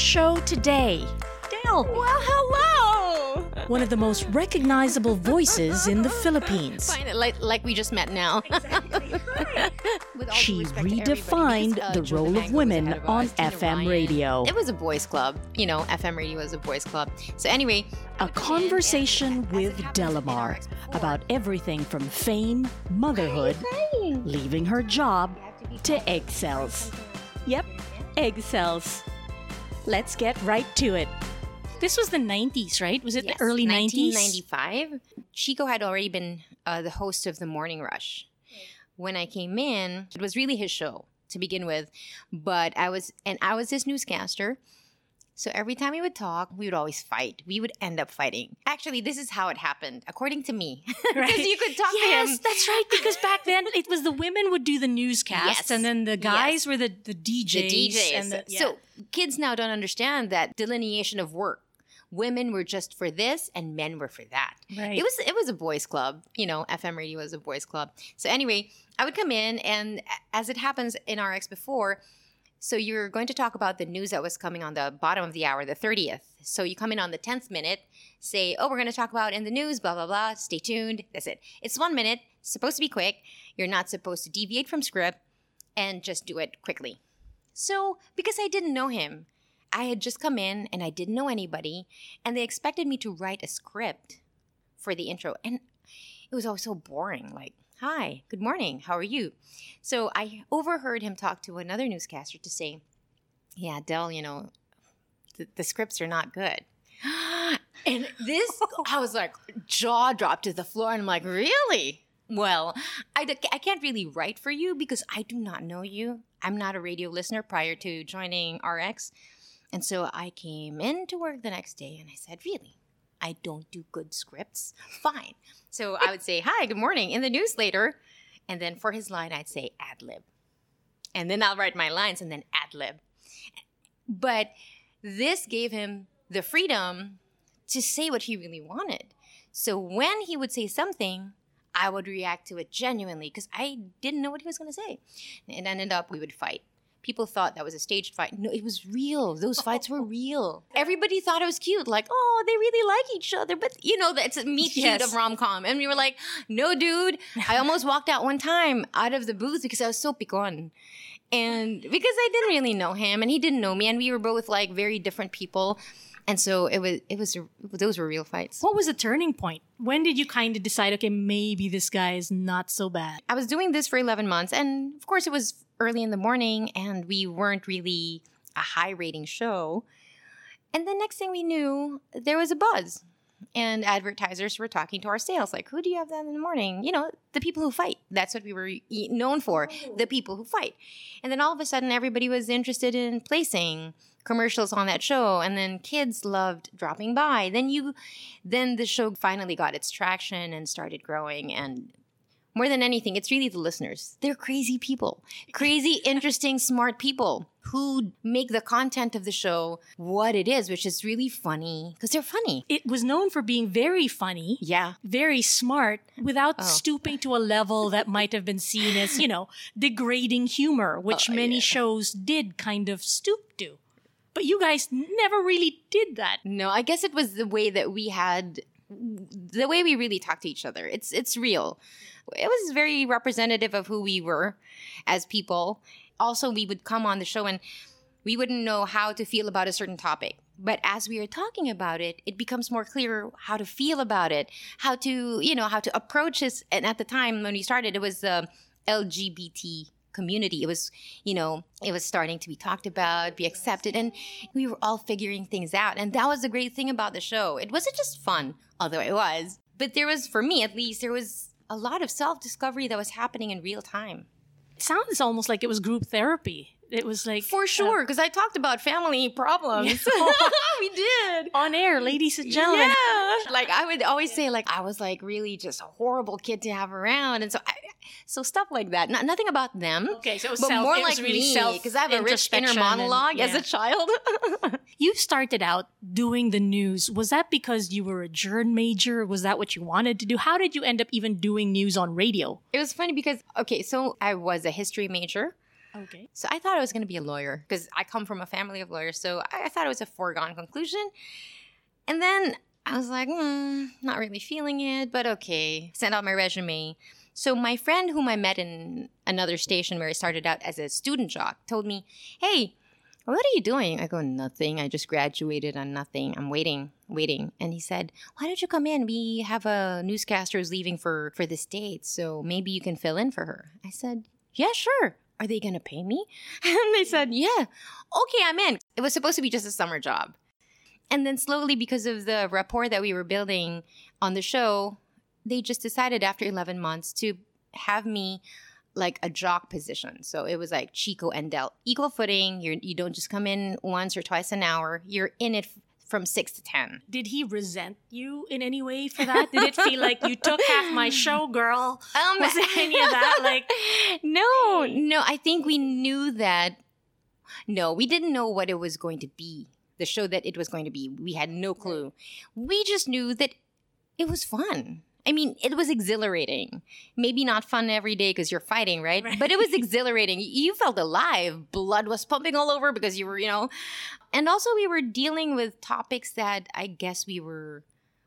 show today, Dale. Well, hello. One of the most recognizable voices in the Philippines. Fine, like like we just met now. She redefined uh, the role of women on FM radio. It was a boys' club. You know, FM radio was a boys' club. So anyway, A conversation with Delamar about everything from fame, motherhood, leaving her job, to egg cells. Yep, egg cells. Let's get right to it. This was the 90s, right? Was it Yes, the early 90s? 1995. Chico had already been uh, the host of the Morning Rush. When I came in, it was really his show to begin with, but I was and I was his newscaster. So every time we would talk, we would always fight. We would end up fighting. Actually, this is how it happened, according to me. Because Right. you could talk yes, to him. that's right. Because back then it was the women would do the newscasts, Yes. and then the guys Yes. were the, the DJs. the DJs. And the, yeah. So kids now don't understand that delineation of work. Women were just for this, and men were for that. Right. It was it was a boys' club. You know, FM radio was a boys' club. So anyway, I would come in, and as it happens in RX before, so you're going to talk about the news that was coming on the bottom of the hour, the thirtieth. So you come in on the tenth minute, say, "Oh, we're going to talk about in the news, blah blah blah." Stay tuned. That's it. It's one minute. Supposed to be quick. You're not supposed to deviate from script, and just do it quickly. So, because I didn't know him, I had just come in and I didn't know anybody, and they expected me to write a script for the intro. And it was all so boring like, hi, good morning, how are you? So I overheard him talk to another newscaster to say, yeah, Del, you know, the, the scripts are not good. And this, I was like, jaw dropped to the floor, and I'm like, really? Well, I, I can't really write for you because I do not know you. I'm not a radio listener prior to joining RX. And so I came in to work the next day and I said, really? I don't do good scripts? Fine. So I would say, hi, good morning, in the news later. And then for his line, I'd say ad lib. And then I'll write my lines and then ad lib. But this gave him the freedom to say what he really wanted. So when he would say something, I would react to it genuinely because I didn't know what he was going to say. And ended up, we would fight. People thought that was a staged fight. No, it was real. Those oh. fights were real. Everybody thought it was cute. Like, oh, they really like each other. But, you know, that's a meet cute Yes. of rom com. And we were like, no, dude. I almost walked out one time out of the booth because I was so picon. And because I didn't really know him and he didn't know me. And we were both like very different people. And so it was, it was, those were real fights. what was the turning point? When did you kind of decide, okay, maybe this guy is not so bad? I was doing this for 11 months. And of course, it was early in the morning and we weren't really a high rating show. And the next thing we knew, there was a buzz. And advertisers were talking to our sales, like, who do you have that in the morning? You know, the people who fight. That's what we were known for, the people who fight. And then all of a sudden, everybody was interested in placing commercials on that show. And then kids loved dropping by. Then you, then the show finally got its traction and started growing. And more than anything, it's really the listeners. They're crazy people, crazy, interesting, smart people who make the content of the show what it is, which is really funny because they're funny. It was known for being very funny, Yeah. very smart, without Oh. stooping to a level that might have been seen as, you know, degrading humor, which Oh, many yeah. shows did kind of stoop to. But you guys never really did that. No, I guess it was the way that we had, the way we really talk to each other. It's it's real. It was very representative of who we were as people. Also, we would come on the show and we wouldn't know how to feel about a certain topic. But as we are talking about it, it becomes more clear how to feel about it, how to, you know, how to approach this. And at the time when we started, it was uh, the LGBT community. It was, you know, it was starting to be talked about, be accepted, and we were all figuring things out. And that was the great thing about the show. It wasn't just fun, although it was, but there was, for me at least, there was a lot of self discovery that was happening in real time. It sounds almost like it was group therapy. It was like For uh, sure, because I talked about family problems. we did. on air, ladies and gentlemen. Yeah. Like I would always say, like I was like really just a horrible kid to have around, and so I, so stuff like that. Not, nothing about them. Okay, so but self- more it was like really me because I have a rich inner introspection and- monologue as a child. You started out doing the news. Was that because you were a journal major? Was that what you wanted to do? How did you end up even doing news on radio? it was funny because okay, so I was a history major. Okay. So I thought I was going to be a lawyer because I come from a family of lawyers. So I, I thought it was a foregone conclusion. And then I was like, hmm, not really feeling it, but okay. Sent out my resume. So my friend whom I met in another station where I started out as a student jock told me, hey, what are you doing? I go, nothing. I just graduated on nothing. I'm waiting, waiting. And he said, why don't you come in? We have a newscaster who's leaving for, for the States, so maybe you can fill in for her. I said, yeah, sure. Are they going to pay me? And they said, yeah. Okay, I'm in. It was supposed to be just a summer job. And then slowly, because of the rapport that we were building on the show, they just decided after 11 months to have me like a jock position. So it was like Chico and Del, equal footing. You're, you don't just come in once or twice an hour. You're in it from six to ten. Did he resent you in any way for that? Did it feel like you took half my show, girl? Um, Was it any of that? Like, no, no. I think we knew that. No, we didn't know what it was going to be. The show that it was going to be. We had no clue. We just knew that it was fun. I mean, it was exhilarating. Maybe not fun every day because you're fighting, right? Right. But it was exhilarating. You felt alive. Blood was pumping all over because you were, you know. And also, we were dealing with topics that I guess we were,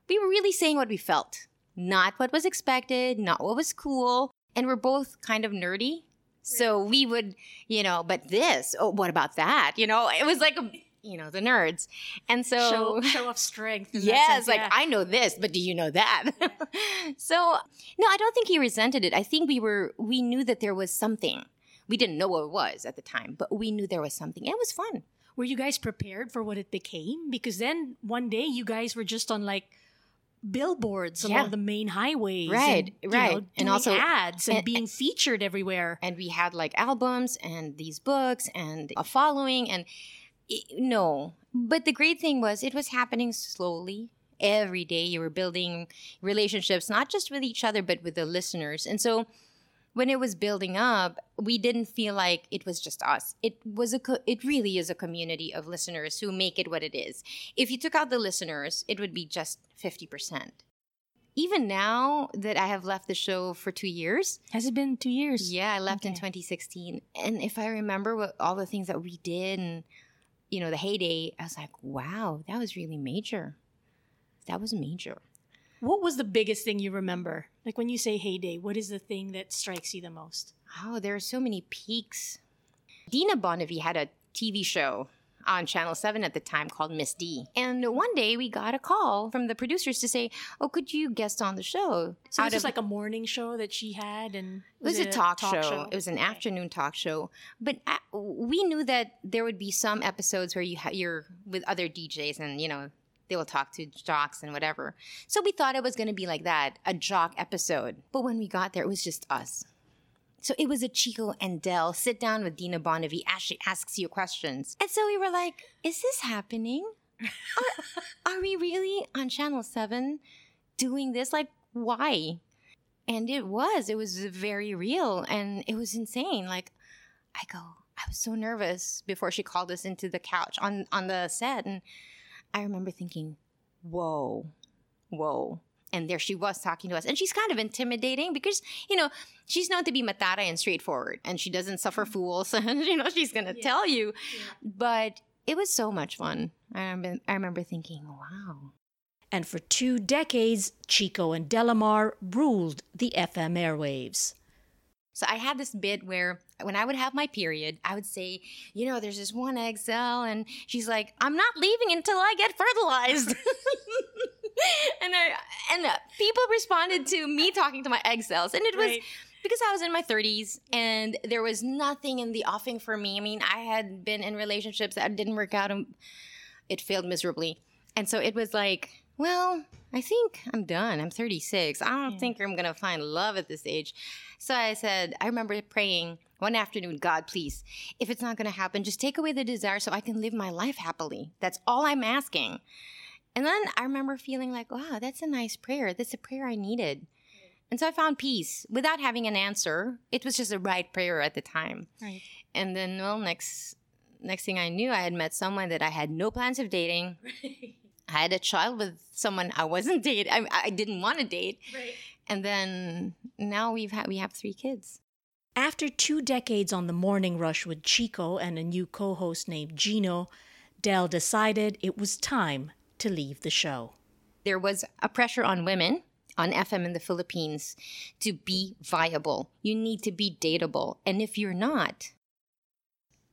we were really saying what we felt, not what was expected, not what was cool. And we're both kind of nerdy. So we would, you know, but this, oh, what about that? You know, it was like, you know, the nerds. And so show, show of strength. Yes, like yeah. I know this, but do you know that? so, no, I don't think he resented it. I think we were we knew that there was something. We didn't know what it was at the time, but we knew there was something. It was fun. Were you guys prepared for what it became? Because then one day you guys were just on like billboards Yeah. along the main highways, Right, and, you right. know, And also- ads and, and- being featured everywhere. And we had like albums and these books and a following and i no. But the great thing was it was happening slowly. Every day you were building relationships not just with each other but with the listeners. And so when it was building up, we didn't feel like it was just us. It was a co- it really is a community of listeners who make it what it is. If you took out the listeners, it would be just 50%. Even now that I have left the show for 2 years, Has it been two years? yeah, I left in 2016. And if I remember what all the things that we did and you know, the heyday, I was like, "Wow, that was really major." That was major. What was the biggest thing you remember? Like when you say heyday, what is the thing that strikes you the most? Oh, there are so many peaks. Dina Bonnevie had a TV show on Channel 7 at the time called Miss D. And one day we got a call from the producers to say, Oh, could you guest on the show? So this was like a morning show that she had, and it was, a, talk, show. It was an afternoon talk show. But uh, we knew that there would be some episodes where you ha- you're with other DJs and, you know, they will talk to jocks and whatever. So we thought it was going to be like that, a jock episode. But when we got there, it was just us. So it was a Chico and Del sit down with Dina Bonnevie as she asks you questions. And so we were like, is this happening? Are, are we really on Channel 7 doing this? Like, why? And it was. It was very real and it was insane. Like, I go, I was so nervous before she called us into the couch on, on the set. And I remember thinking, whoa, whoa. And there she was talking to us. And she's kind of intimidating because, you know, she's known to be matara and straightforward and she doesn't suffer mm-hmm. fools. And, you know, she's going to Yeah. tell you. But it was so much fun. I remember, I remember thinking, wow. And for two decades, Chico and Delamar ruled the FM airwaves. So I had this bit where when I would have my period, I would say, you know, there's this one egg cell, and she's like, I'm not leaving until I get fertilized. and I, and uh, people responded to me talking to my egg cells, and it was Right. because I was in my 30s and there was nothing in the offing for me. I mean, I had been in relationships that didn't work out and it failed miserably. And so it was like, well, I think I'm done. I'm 36. I don't Yeah. think I'm going to find love at this age. So I said, I remember praying one afternoon, God, please, if it's not going to happen, just take away the desire so I can live my life happily. That's all I'm asking. And then I remember feeling like, wow, that's a nice prayer. That's a prayer I needed. And so I found peace without having an answer. It was just the right prayer at the time. Right. And then, well, next next thing I knew, I had met someone that I had no plans of dating. I had a child with someone I wasn't dating. I, I didn't want to date. right. And then now we've had we have three kids. After two decades on the morning rush with Chico and a new co host named Gino, Dell decided it was time to leave the show. There was a pressure on women on FM in the Philippines to be viable. You need to be dateable. And if you're not,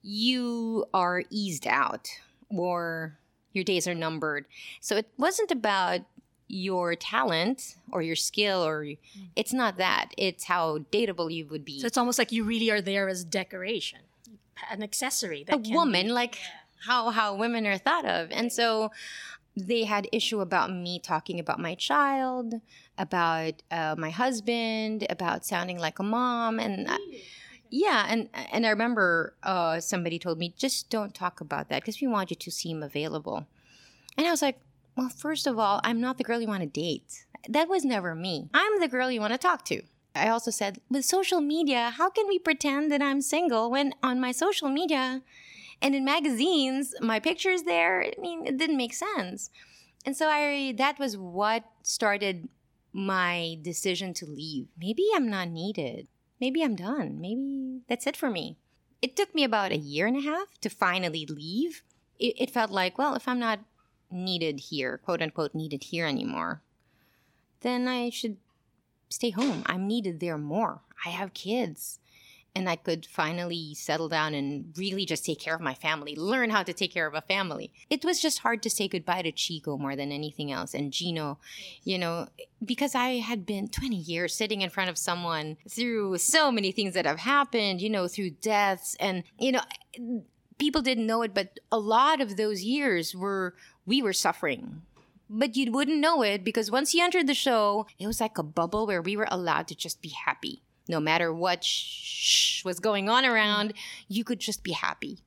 you are eased out or your days are numbered. So it wasn't about your talent or your skill or mm. it's not that it's how dateable you would be so it's almost like you really are there as decoration an accessory a woman be, like yeah. how how women are thought of and so they had issue about me talking about my child about uh, my husband about sounding like a mom and yeah and and i remember uh, somebody told me just don't talk about that because we want you to seem available and i was like well, first of all, I'm not the girl you want to date. That was never me. I'm the girl you want to talk to. I also said, with social media, how can we pretend that I'm single when on my social media and in magazines, my picture's there? I mean, it didn't make sense. And so I that was what started my decision to leave. Maybe I'm not needed. Maybe I'm done. Maybe that's it for me. It took me about a year and a half to finally leave. It, it felt like, well, if I'm not needed here, quote unquote, needed here anymore, then I should stay home. I'm needed there more. I have kids. And I could finally settle down and really just take care of my family, learn how to take care of a family. It was just hard to say goodbye to Chico more than anything else. And Gino, you know, because I had been 20 years sitting in front of someone through so many things that have happened, you know, through deaths. And, you know, people didn't know it, but a lot of those years were we were suffering. But you wouldn't know it because once you entered the show, it was like a bubble where we were allowed to just be happy. No matter what sh- was going on around, you could just be happy.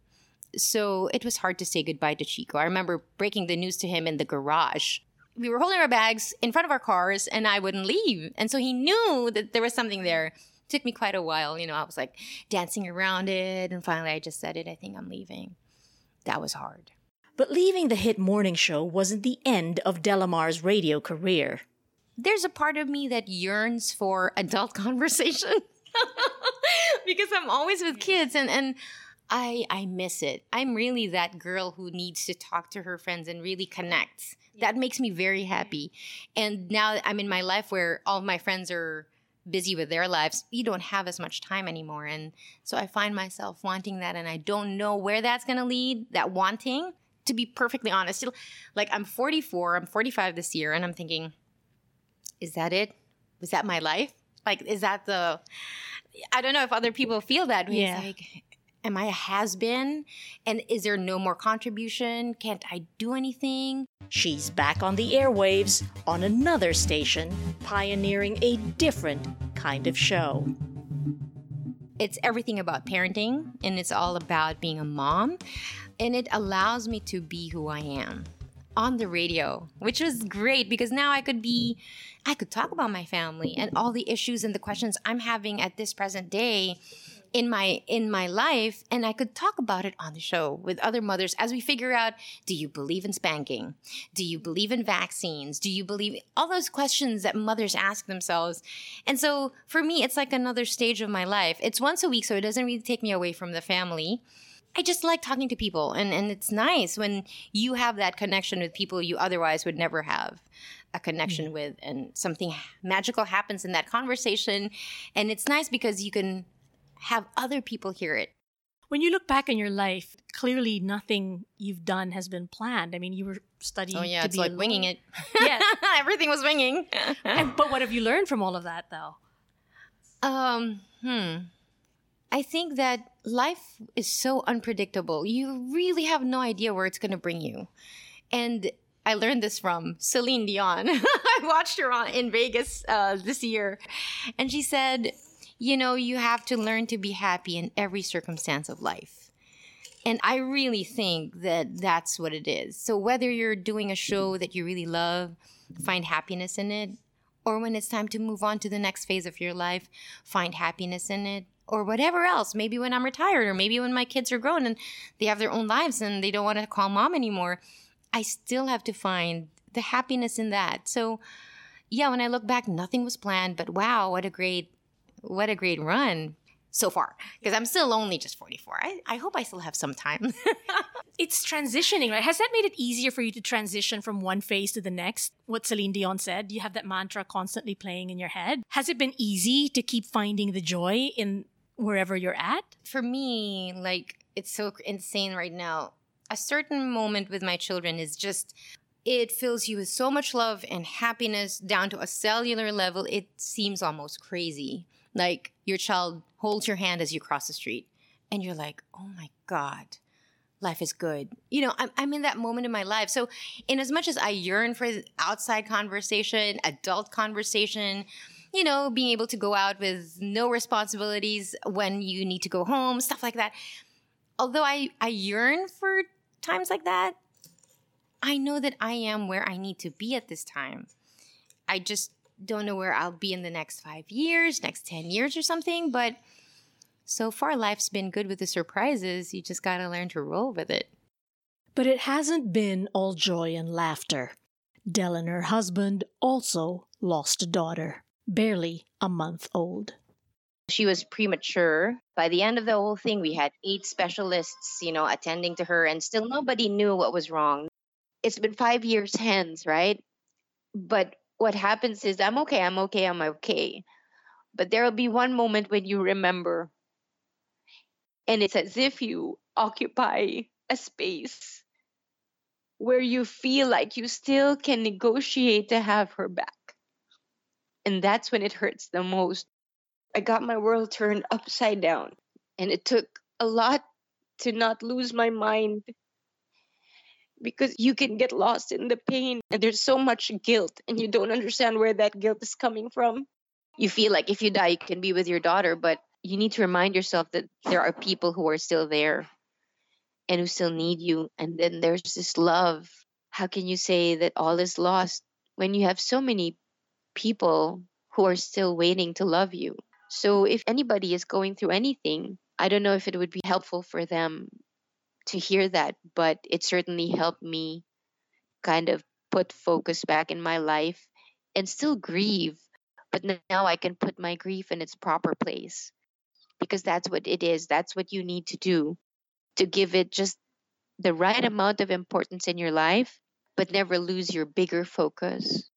So it was hard to say goodbye to Chico. I remember breaking the news to him in the garage. We were holding our bags in front of our cars and I wouldn't leave. And so he knew that there was something there. It took me quite a while. You know, I was like dancing around it. And finally I just said it. I think I'm leaving. That was hard. But leaving the hit morning show wasn't the end of Delamar's radio career. There's a part of me that yearns for adult conversation because I'm always with kids and, and I I miss it. I'm really that girl who needs to talk to her friends and really connect. That makes me very happy. And now I'm in my life where all of my friends are busy with their lives, you don't have as much time anymore. And so I find myself wanting that and I don't know where that's going to lead, that wanting to be perfectly honest, like I'm 44, I'm 45 this year, and I'm thinking, is that it? Was that my life? Like, is that the? I don't know if other people feel that way. Yeah. It's like, am I a has been? And is there no more contribution? Can't I do anything? She's back on the airwaves on another station, pioneering a different kind of show. It's everything about parenting, and it's all about being a mom and it allows me to be who I am on the radio, which was great because now I could be, I could talk about my family and all the issues and the questions I'm having at this present day in my in my life and I could talk about it on the show with other mothers as we figure out do you believe in spanking? Do you believe in vaccines? Do you believe all those questions that mothers ask themselves? And so for me it's like another stage of my life. It's once a week so it doesn't really take me away from the family I just like talking to people, and, and it's nice when you have that connection with people you otherwise would never have a connection mm-hmm. with, and something magical happens in that conversation. And it's nice because you can have other people hear it. When you look back on your life, clearly nothing you've done has been planned. I mean, you were studying. Oh yeah, it's like winging it. Yeah, everything was winging. and, but what have you learned from all of that, though? Um, hmm. I think that life is so unpredictable. You really have no idea where it's going to bring you. And I learned this from Celine Dion. I watched her on in Vegas uh, this year, and she said, "You know, you have to learn to be happy in every circumstance of life." And I really think that that's what it is. So whether you're doing a show that you really love, find happiness in it, or when it's time to move on to the next phase of your life, find happiness in it or whatever else. Maybe when I'm retired, or maybe when my kids are grown and they have their own lives and they don't want to call mom anymore. I still have to find the happiness in that. So, yeah, when I look back, nothing was planned, but wow, what a great, what a great run. so far because I'm still only just 44. I, I hope I still have some time. it's transitioning, right? Has that made it easier for you to transition from one phase to the next? What Celine Dion said, you have that mantra constantly playing in your head. Has it been easy to keep finding the joy in wherever you're at? For me, like, it's so insane right now. A certain moment with my children is just it fills you with so much love and happiness down to a cellular level. It seems almost crazy. Like your child holds your hand as you cross the street, and you're like, oh my God, life is good. You know, I'm, I'm in that moment in my life. So, in as much as I yearn for outside conversation, adult conversation, you know, being able to go out with no responsibilities when you need to go home, stuff like that. Although I, I yearn for times like that, I know that I am where I need to be at this time. I just don't know where I'll be in the next five years, next 10 years or something, but so far life's been good with the surprises. You just got to learn to roll with it. But it hasn't been all joy and laughter. Del and her husband also lost a daughter, barely a month old. She was premature. By the end of the whole thing, we had eight specialists, you know, attending to her, and still nobody knew what was wrong it's been five years hence, right? But what happens is I'm okay, I'm okay, I'm okay. But there will be one moment when you remember, and it's as if you occupy a space where you feel like you still can negotiate to have her back. And that's when it hurts the most. I got my world turned upside down, and it took a lot to not lose my mind because you can get lost in the pain and there's so much guilt and you don't understand where that guilt is coming from. You feel like if you die, you can be with your daughter, but you need to remind yourself that there are people who are still there and who still need you. And then there's this love. How can you say that all is lost when you have so many people who are still waiting to love you? So if anybody is going through anything, I don't know if it would be helpful for them to hear that, but it certainly helped me kind of put focus back in my life and still grieve. But now I can put my grief in its proper place because that's what it is. That's what you need to do to give it just the right amount of importance in your life, but never lose your bigger focus.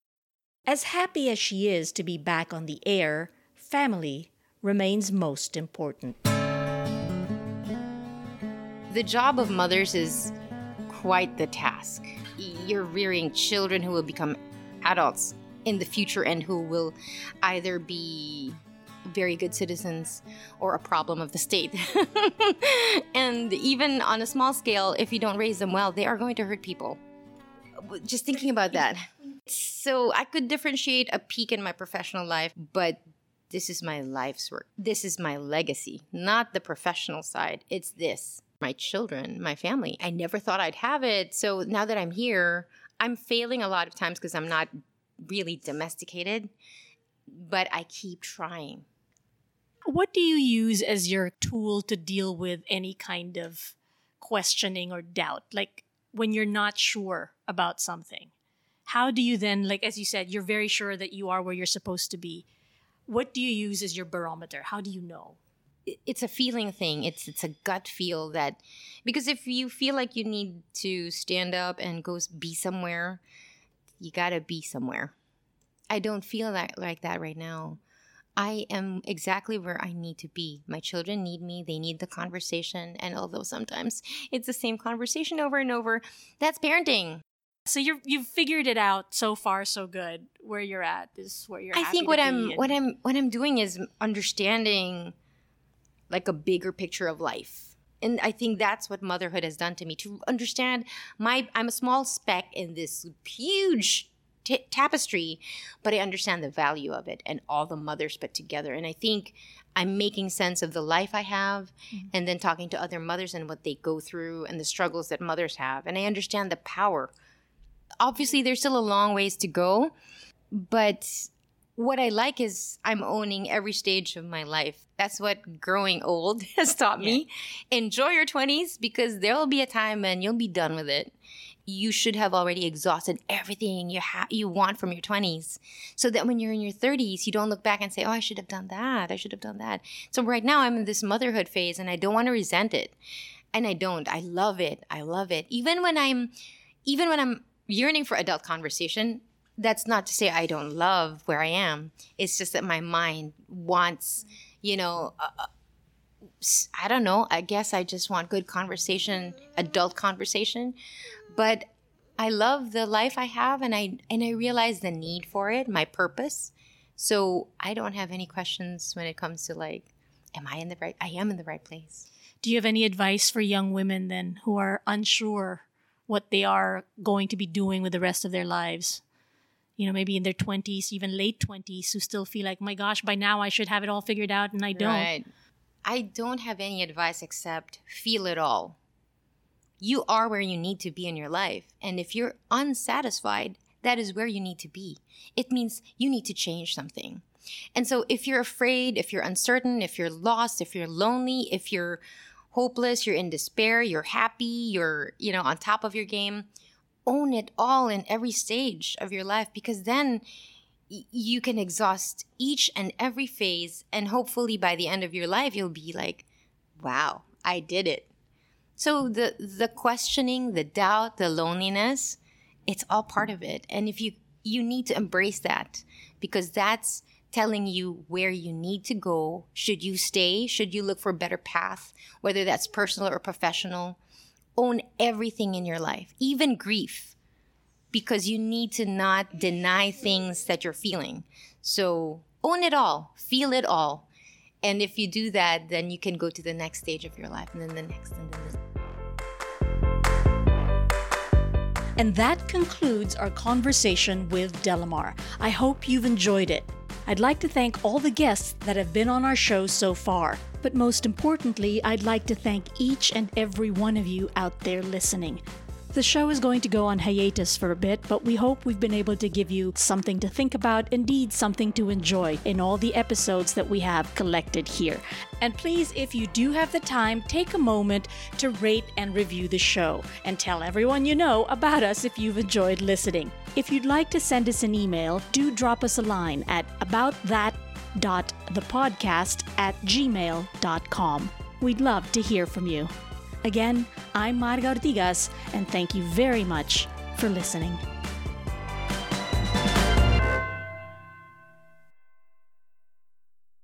As happy as she is to be back on the air, family remains most important the job of mothers is quite the task. You're rearing children who will become adults in the future and who will either be very good citizens or a problem of the state. and even on a small scale, if you don't raise them well, they are going to hurt people. Just thinking about that. So I could differentiate a peak in my professional life, but this is my life's work. This is my legacy, not the professional side. It's this my children, my family. I never thought I'd have it. So now that I'm here, I'm failing a lot of times because I'm not really domesticated, but I keep trying. What do you use as your tool to deal with any kind of questioning or doubt? Like when you're not sure about something, how do you then, like as you said, you're very sure that you are where you're supposed to be? What do you use as your barometer? How do you know? it's a feeling thing. It's it's a gut feel that because if you feel like you need to stand up and go be somewhere, you gotta be somewhere. I don't feel that like that right now. I am exactly where I need to be. My children need me. They need the conversation. And although sometimes it's the same conversation over and over, that's parenting. So you're you've figured it out so far so good. Where you're at is where you're I think what I'm and- what I'm what I'm doing is understanding like a bigger picture of life. And I think that's what motherhood has done to me to understand my I'm a small speck in this huge t- tapestry, but I understand the value of it and all the mothers put together. And I think I'm making sense of the life I have mm-hmm. and then talking to other mothers and what they go through and the struggles that mothers have. And I understand the power. Obviously, there's still a long ways to go, but what I like is I'm owning every stage of my life. That's what growing old has taught me. Enjoy your 20s because there will be a time when you'll be done with it. you should have already exhausted everything you ha- you want from your 20s so that when you're in your 30s you don't look back and say oh i should have done that. I should have done that. So right now i'm in this motherhood phase and i don't want to resent it. And i don't. I love it. I love it. Even when i'm even when i'm yearning for adult conversation that's not to say i don't love where i am it's just that my mind wants you know uh, I don't know. I guess I just want good conversation, adult conversation. But I love the life I have and I and I realize the need for it, my purpose. So I don't have any questions when it comes to like am I in the right I am in the right place. Do you have any advice for young women then who are unsure what they are going to be doing with the rest of their lives? You know, maybe in their 20s, even late 20s, who still feel like, my gosh, by now I should have it all figured out and I don't. Right. I don't have any advice except feel it all. You are where you need to be in your life. And if you're unsatisfied, that is where you need to be. It means you need to change something. And so if you're afraid, if you're uncertain, if you're lost, if you're lonely, if you're hopeless, you're in despair, you're happy, you're, you know, on top of your game, own it all in every stage of your life because then you can exhaust each and every phase and hopefully by the end of your life you'll be like wow i did it. So the the questioning the doubt the loneliness it's all part of it. And if you you need to embrace that because that's telling you where you need to go should you stay should you look for a better path whether that's personal or professional own everything in your life even grief because you need to not deny things that you're feeling. So own it all, feel it all. And if you do that, then you can go to the next stage of your life and then the next and then the next. And that concludes our conversation with Delamar. I hope you've enjoyed it. I'd like to thank all the guests that have been on our show so far. But most importantly, I'd like to thank each and every one of you out there listening. The show is going to go on hiatus for a bit, but we hope we've been able to give you something to think about, indeed, something to enjoy in all the episodes that we have collected here. And please, if you do have the time, take a moment to rate and review the show and tell everyone you know about us if you've enjoyed listening. If you'd like to send us an email, do drop us a line at aboutthat.thepodcast at gmail.com. We'd love to hear from you. Again, I'm Marga Ortigas, and thank you very much for listening.